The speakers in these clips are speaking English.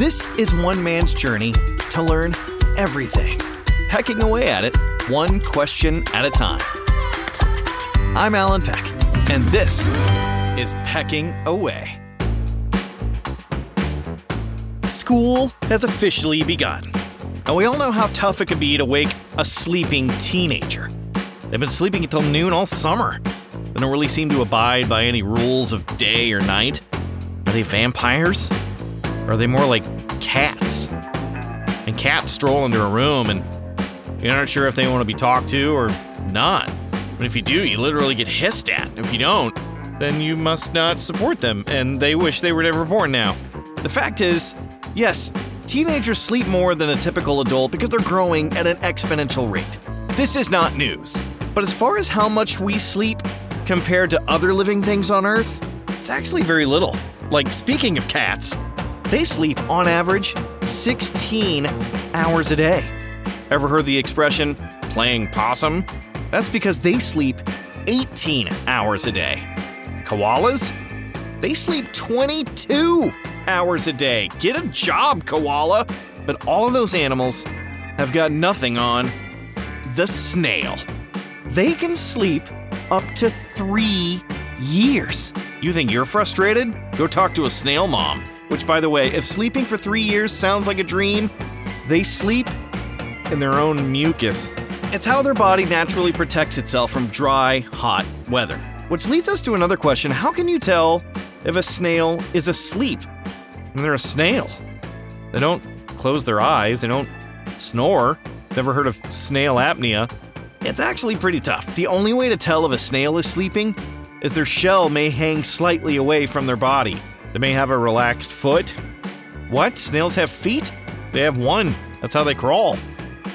This is one man's journey to learn everything, pecking away at it one question at a time. I'm Alan Peck, and this is Pecking Away. School has officially begun, and we all know how tough it can be to wake a sleeping teenager. They've been sleeping until noon all summer. They don't really seem to abide by any rules of day or night. Are they vampires? Or are they more like cats? And cats stroll into a room and you're not sure if they want to be talked to or not. But if you do, you literally get hissed at. If you don't, then you must not support them, and they wish they were never born now. The fact is, yes, teenagers sleep more than a typical adult because they're growing at an exponential rate. This is not news. But as far as how much we sleep compared to other living things on Earth, it's actually very little. Like, speaking of cats, they sleep on average 16 hours a day. Ever heard the expression playing possum? That's because they sleep 18 hours a day. Koalas? They sleep 22 hours a day. Get a job, koala! But all of those animals have got nothing on the snail. They can sleep up to three years. You think you're frustrated? Go talk to a snail mom. Which, by the way, if sleeping for three years sounds like a dream, they sleep in their own mucus. It's how their body naturally protects itself from dry, hot weather. Which leads us to another question how can you tell if a snail is asleep? And they're a snail. They don't close their eyes, they don't snore. Never heard of snail apnea. It's actually pretty tough. The only way to tell if a snail is sleeping is their shell may hang slightly away from their body. They may have a relaxed foot. What? Snails have feet? They have one. That's how they crawl.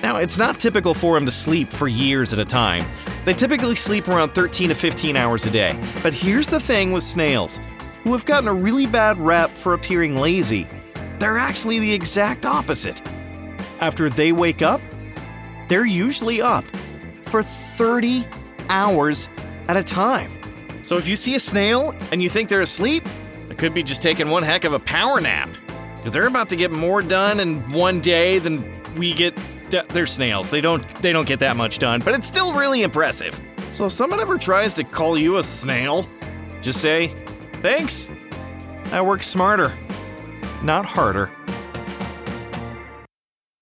Now, it's not typical for them to sleep for years at a time. They typically sleep around 13 to 15 hours a day. But here's the thing with snails, who have gotten a really bad rap for appearing lazy. They're actually the exact opposite. After they wake up, they're usually up for 30 hours at a time. So if you see a snail and you think they're asleep, it could be just taking one heck of a power nap. Because they're about to get more done in one day than we get. They're snails. They don't. They don't get that much done, but it's still really impressive. So if someone ever tries to call you a snail, just say, "Thanks. I work smarter, not harder."